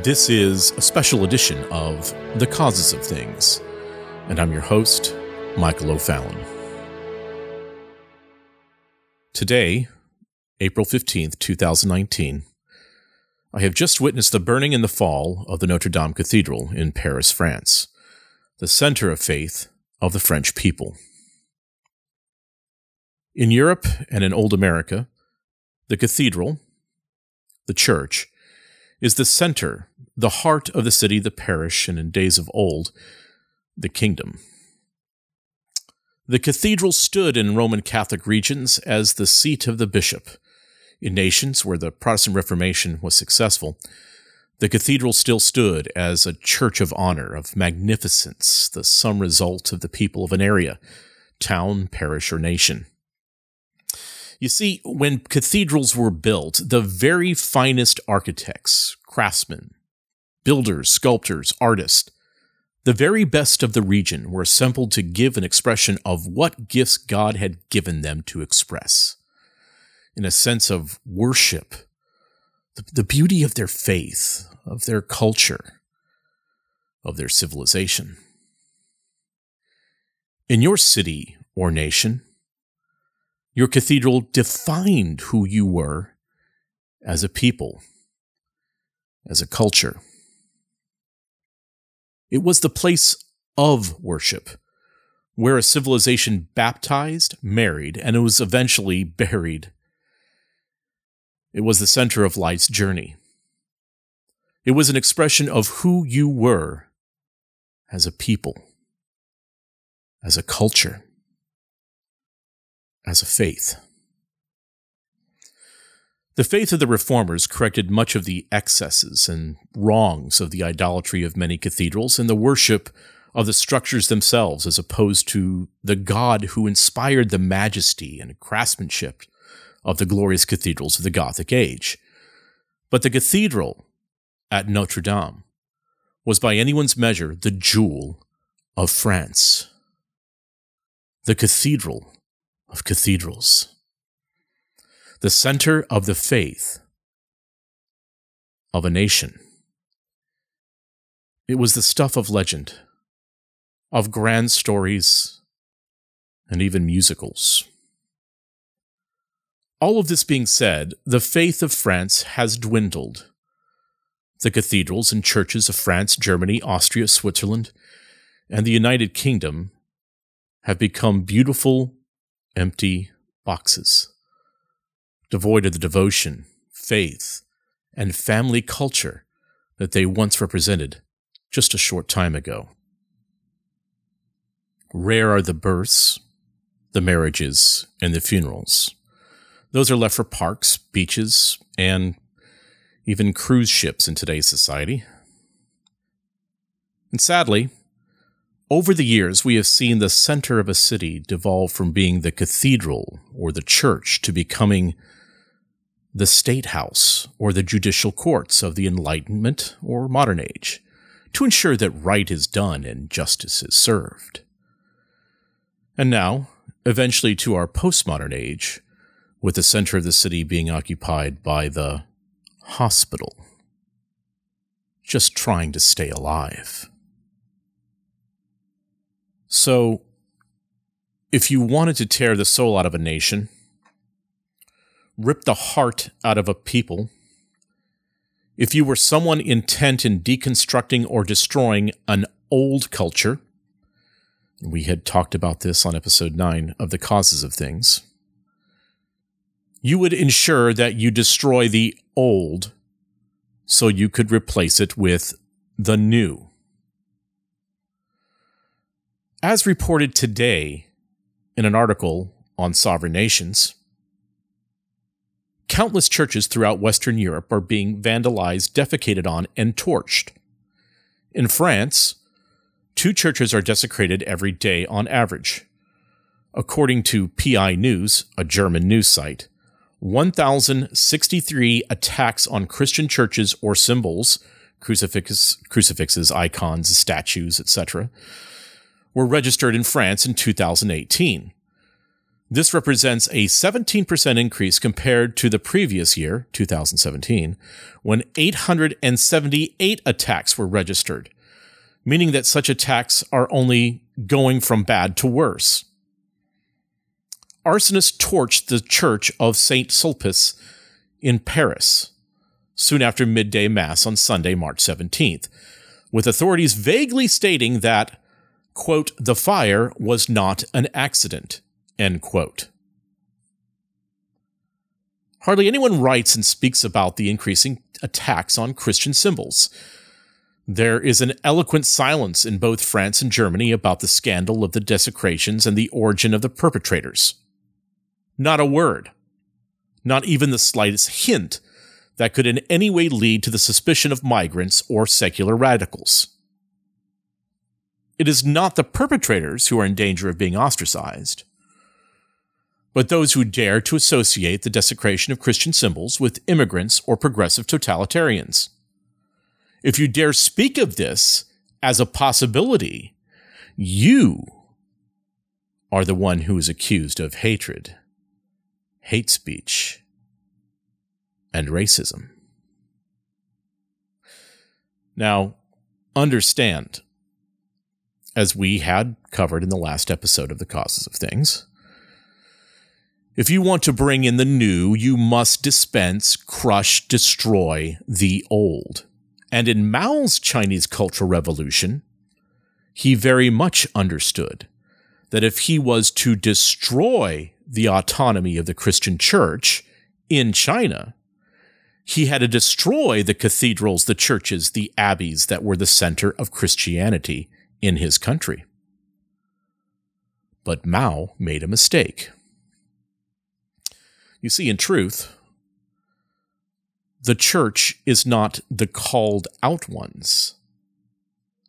This is a special edition of The Causes of Things, and I'm your host, Michael O'Fallon. Today, April 15th, 2019, I have just witnessed the burning and the fall of the Notre Dame Cathedral in Paris, France, the center of faith of the French people. In Europe and in Old America, the cathedral, the church, is the center, the heart of the city, the parish, and in days of old, the kingdom. The cathedral stood in Roman Catholic regions as the seat of the bishop. In nations where the Protestant Reformation was successful, the cathedral still stood as a church of honor, of magnificence, the sum result of the people of an area, town, parish, or nation. You see, when cathedrals were built, the very finest architects, craftsmen, builders, sculptors, artists, the very best of the region were assembled to give an expression of what gifts God had given them to express. In a sense of worship, the, the beauty of their faith, of their culture, of their civilization. In your city or nation, your cathedral defined who you were as a people, as a culture. It was the place of worship, where a civilization baptized, married, and it was eventually buried. It was the center of life's journey. It was an expression of who you were as a people, as a culture as a faith. The faith of the reformers corrected much of the excesses and wrongs of the idolatry of many cathedrals and the worship of the structures themselves as opposed to the God who inspired the majesty and craftsmanship of the glorious cathedrals of the Gothic age. But the cathedral at Notre Dame was by anyone's measure the jewel of France. The cathedral of cathedrals, the center of the faith of a nation. It was the stuff of legend, of grand stories, and even musicals. All of this being said, the faith of France has dwindled. The cathedrals and churches of France, Germany, Austria, Switzerland, and the United Kingdom have become beautiful empty boxes, devoid of the devotion, faith, and family culture that they once represented just a short time ago. Rare are the births, the marriages, and the funerals. Those are left for parks, beaches, and even cruise ships in today's society. And sadly, over the years, we have seen the center of a city devolve from being the cathedral or the church to becoming the state house or the judicial courts of the Enlightenment or modern age to ensure that right is done and justice is served. And now, eventually to our postmodern age, with the center of the city being occupied by the hospital, just trying to stay alive. So, if you wanted to tear the soul out of a nation, rip the heart out of a people, if you were someone intent in deconstructing or destroying an old culture, we had talked about this on episode 9 of the causes of things, you would ensure that you destroy the old so you could replace it with the new. As reported today in an article on sovereign nations, countless churches throughout Western Europe are being vandalized, defecated on, and torched. In France, two churches are desecrated every day on average. According to PI News, a German news site, 1,063 attacks on Christian churches or symbols, crucifix, crucifixes, icons, statues, etc., were registered in France in 2018. This represents a 17% increase compared to the previous year, 2017, when 878 attacks were registered, meaning that such attacks are only going from bad to worse. Arsonists torched the church of St. Sulpice in Paris soon after midday mass on Sunday, March 17th, with authorities vaguely stating that, quote, the fire was not an accident End quote. Hardly anyone writes and speaks about the increasing attacks on Christian symbols. There is an eloquent silence in both France and Germany about the scandal of the desecrations and the origin of the perpetrators. Not a word, not even the slightest hint that could in any way lead to the suspicion of migrants or secular radicals. It is not the perpetrators who are in danger of being ostracized but those who dare to associate the desecration of Christian symbols with immigrants or progressive totalitarians. If you dare speak of this as a possibility, you are the one who is accused of hatred, hate speech, and racism. Now, understand, as we had covered in the last episode of The Causes of Things, if you want to bring in the new, you must dispense, crush, destroy the old. And in Mao's Chinese Cultural Revolution, he very much understood that if he was to destroy the autonomy of the Christian church in China, he had to destroy the cathedrals, the churches, the abbeys that were the center of Christianity in his country. But Mao made a mistake. You see, in truth, the church is not the called out ones,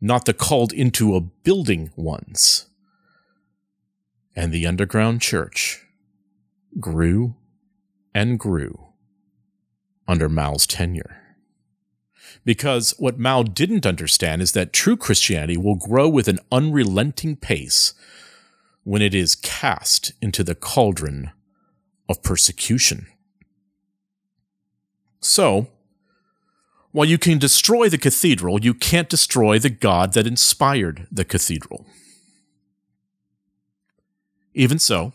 not the called into a building ones. And the underground church grew and grew under Mao's tenure. Because what Mao didn't understand is that true Christianity will grow with an unrelenting pace when it is cast into the cauldron of persecution. So, while you can destroy the cathedral, you can't destroy the God that inspired the cathedral. Even so,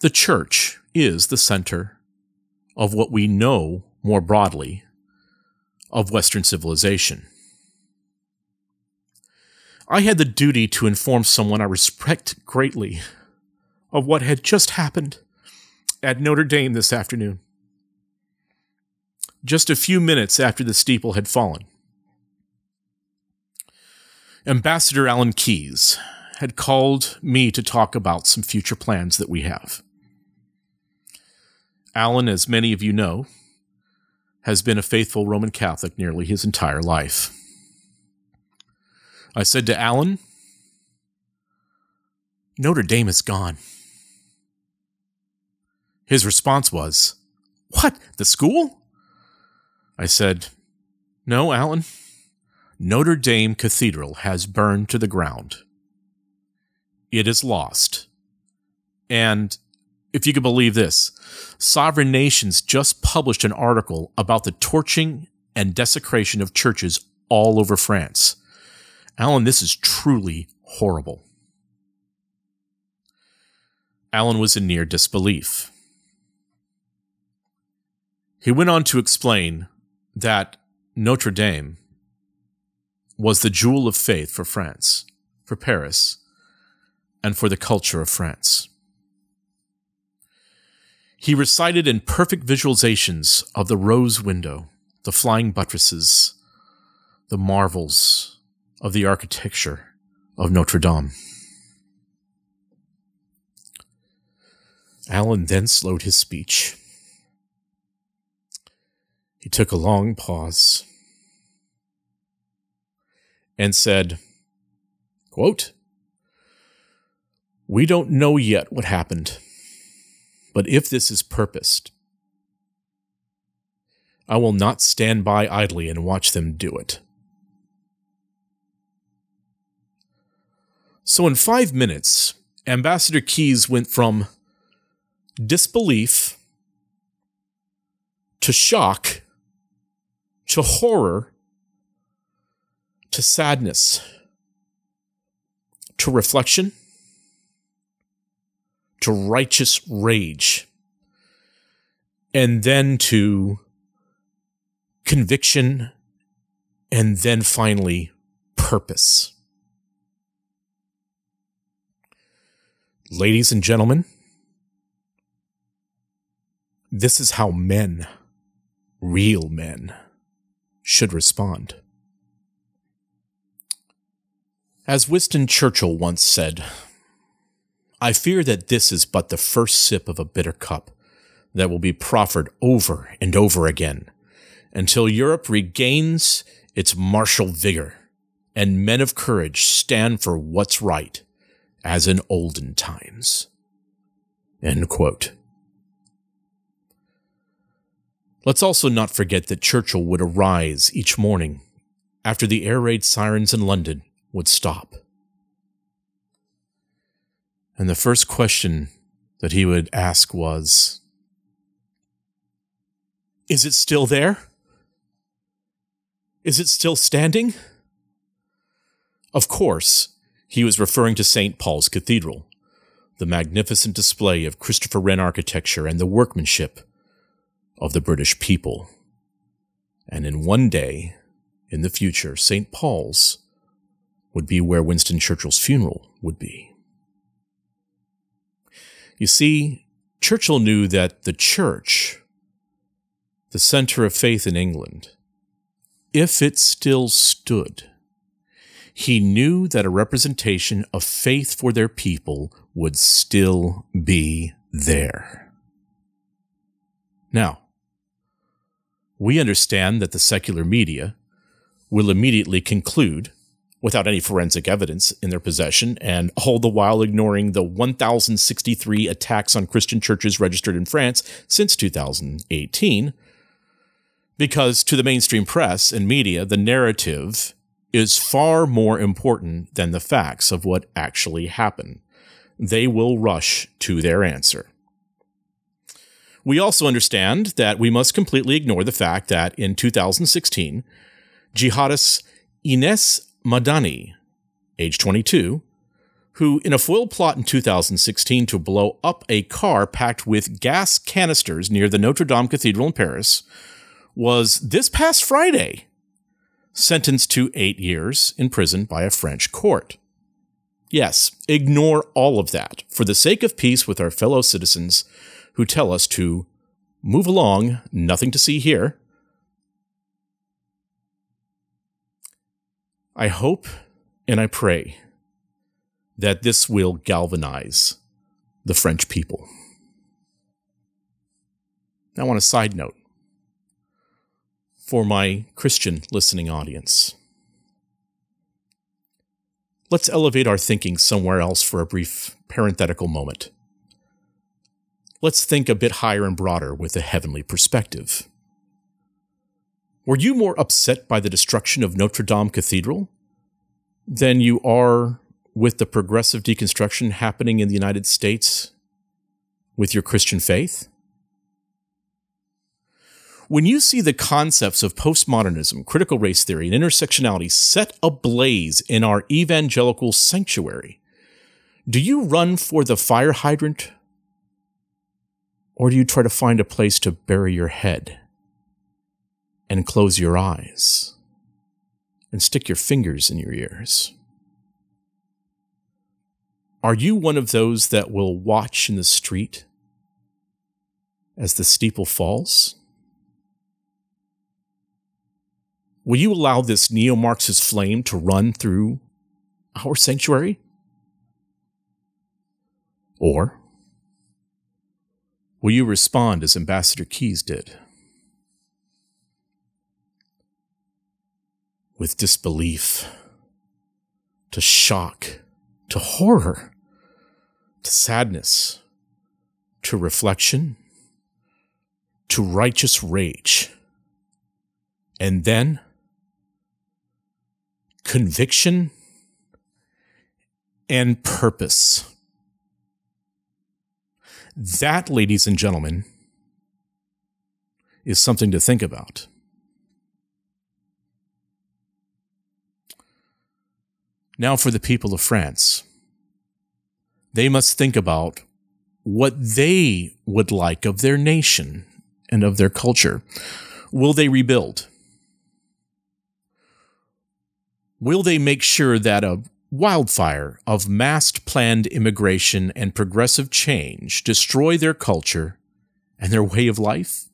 the church is the center of what we know more broadly of Western civilization. I had the duty to inform someone I respect greatly of what had just happened at Notre Dame this afternoon. Just a few minutes after the steeple had fallen. Ambassador Alan Keyes had called me to talk about some future plans that we have. Alan, as many of you know, has been a faithful Roman Catholic nearly his entire life. I said to Alan, Notre Dame is gone. His response was, What? The school? I said, No, Alan. Notre Dame Cathedral has burned to the ground. It is lost. And if you could believe this, Sovereign Nations just published an article about the torching and desecration of churches all over France. Alan, this is truly horrible. Alan was in near disbelief. He went on to explain that Notre Dame was the jewel of faith for France, for Paris, and for the culture of France. He recited in perfect visualizations of the rose window, the flying buttresses, the marvels of the architecture of Notre Dame. Alan then slowed his speech he took a long pause and said, quote, We don't know yet what happened, but if this is purposed, I will not stand by idly and watch them do it. So, in five minutes, Ambassador Keyes went from disbelief to shock to horror to sadness to reflection to righteous rage and then to conviction and then finally purpose. Ladies and gentlemen, this is how men, real men, should respond. As Winston Churchill once said, I fear that this is but the first sip of a bitter cup that will be proffered over and over again until Europe regains its martial vigor and men of courage stand for what's right, as in olden times. Let's also not forget that Churchill would arise each morning after the air raid sirens in London would stop. And the first question that he would ask was, Is it still there? Is it still standing? Of course, he was referring to St. Paul's Cathedral, the magnificent display of Christopher Wren architecture and the workmanship of the British people. And in one day, in the future, St. Paul's would be where Winston Churchill's funeral would be. You see, Churchill knew that the church, the center of faith in England, if it still stood. He knew that a representation of faith for their people would still be there. Now, we understand that the secular media will immediately conclude, without any forensic evidence in their possession, and all the while ignoring the 1,063 attacks on Christian churches registered in France since 2018, because to the mainstream press and media, the narrative is far more important than the facts of what actually happened. They will rush to their answer. We also understand that we must completely ignore the fact that in 2016, jihadist Ines Madani, age 22, who, in a foiled plot in 2016 to blow up a car packed with gas canisters near the Notre Dame Cathedral in Paris, was this past Friday sentenced to eight years in prison by a French court. Yes, ignore all of that for the sake of peace with our fellow citizens who tell us to move along, nothing to see here. I hope and I pray that this will galvanize the French people. Now, on a side note, for my Christian listening audience. Let's elevate our thinking somewhere else for a brief parenthetical moment. Let's think a bit higher and broader with a heavenly perspective. Were you more upset by the destruction of Notre Dame Cathedral than you are with the progressive deconstruction happening in the United States with your Christian faith? When you see the concepts of postmodernism, critical race theory, and intersectionality set ablaze in our evangelical sanctuary, do you run for the fire hydrant? Or do you try to find a place to bury your head and close your eyes and stick your fingers in your ears? Are you one of those that will watch in the street as the steeple falls? Will you allow this neo Marxist flame to run through our sanctuary? Or will you respond as Ambassador Keyes did? With disbelief, to shock, to horror, to sadness, to reflection, to righteous rage, and then conviction and purpose. That, ladies and gentlemen, is something to think about. Now, for the people of France, they must think about what they would like of their nation and of their culture. Will they rebuild? Will they make sure that a wildfire of massed planned immigration and progressive change destroy their culture and their way of life?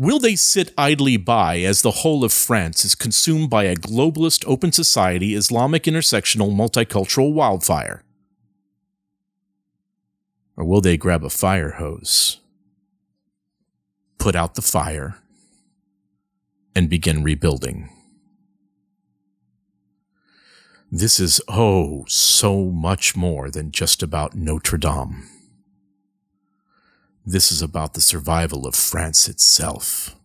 Will they sit idly by as the whole of France is consumed by a globalist open society Islamic intersectional multicultural wildfire? Or will they grab a fire hose, put out the fire, and begin rebuilding? This is, oh, so much more than just about Notre Dame. This is about the survival of France itself.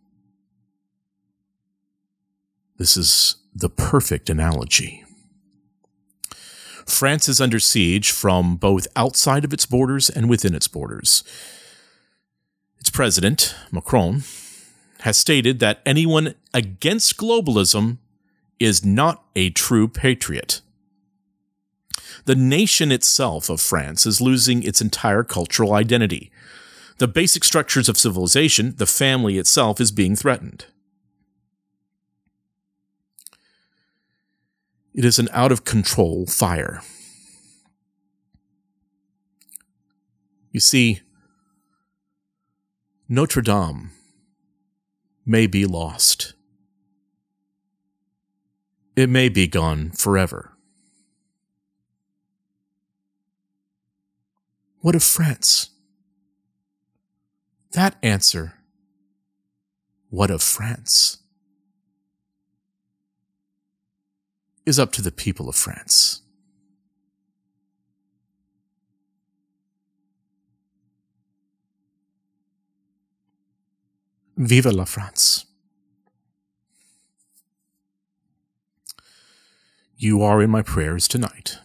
This is the perfect analogy. France is under siege from both outside of its borders and within its borders. Its president, Macron, has stated that anyone against globalism is not a true patriot. The nation itself of France is losing its entire cultural identity the basic structures of civilization, the family itself, is being threatened. It is an out of control fire. You see, Notre Dame may be lost. It may be gone forever. What of France? That answer, what of France, is up to the people of France. Vive la France. You are in my prayers tonight.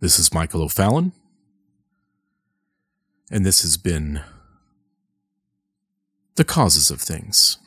This is Michael O'Fallon and this has been The Causes of Things.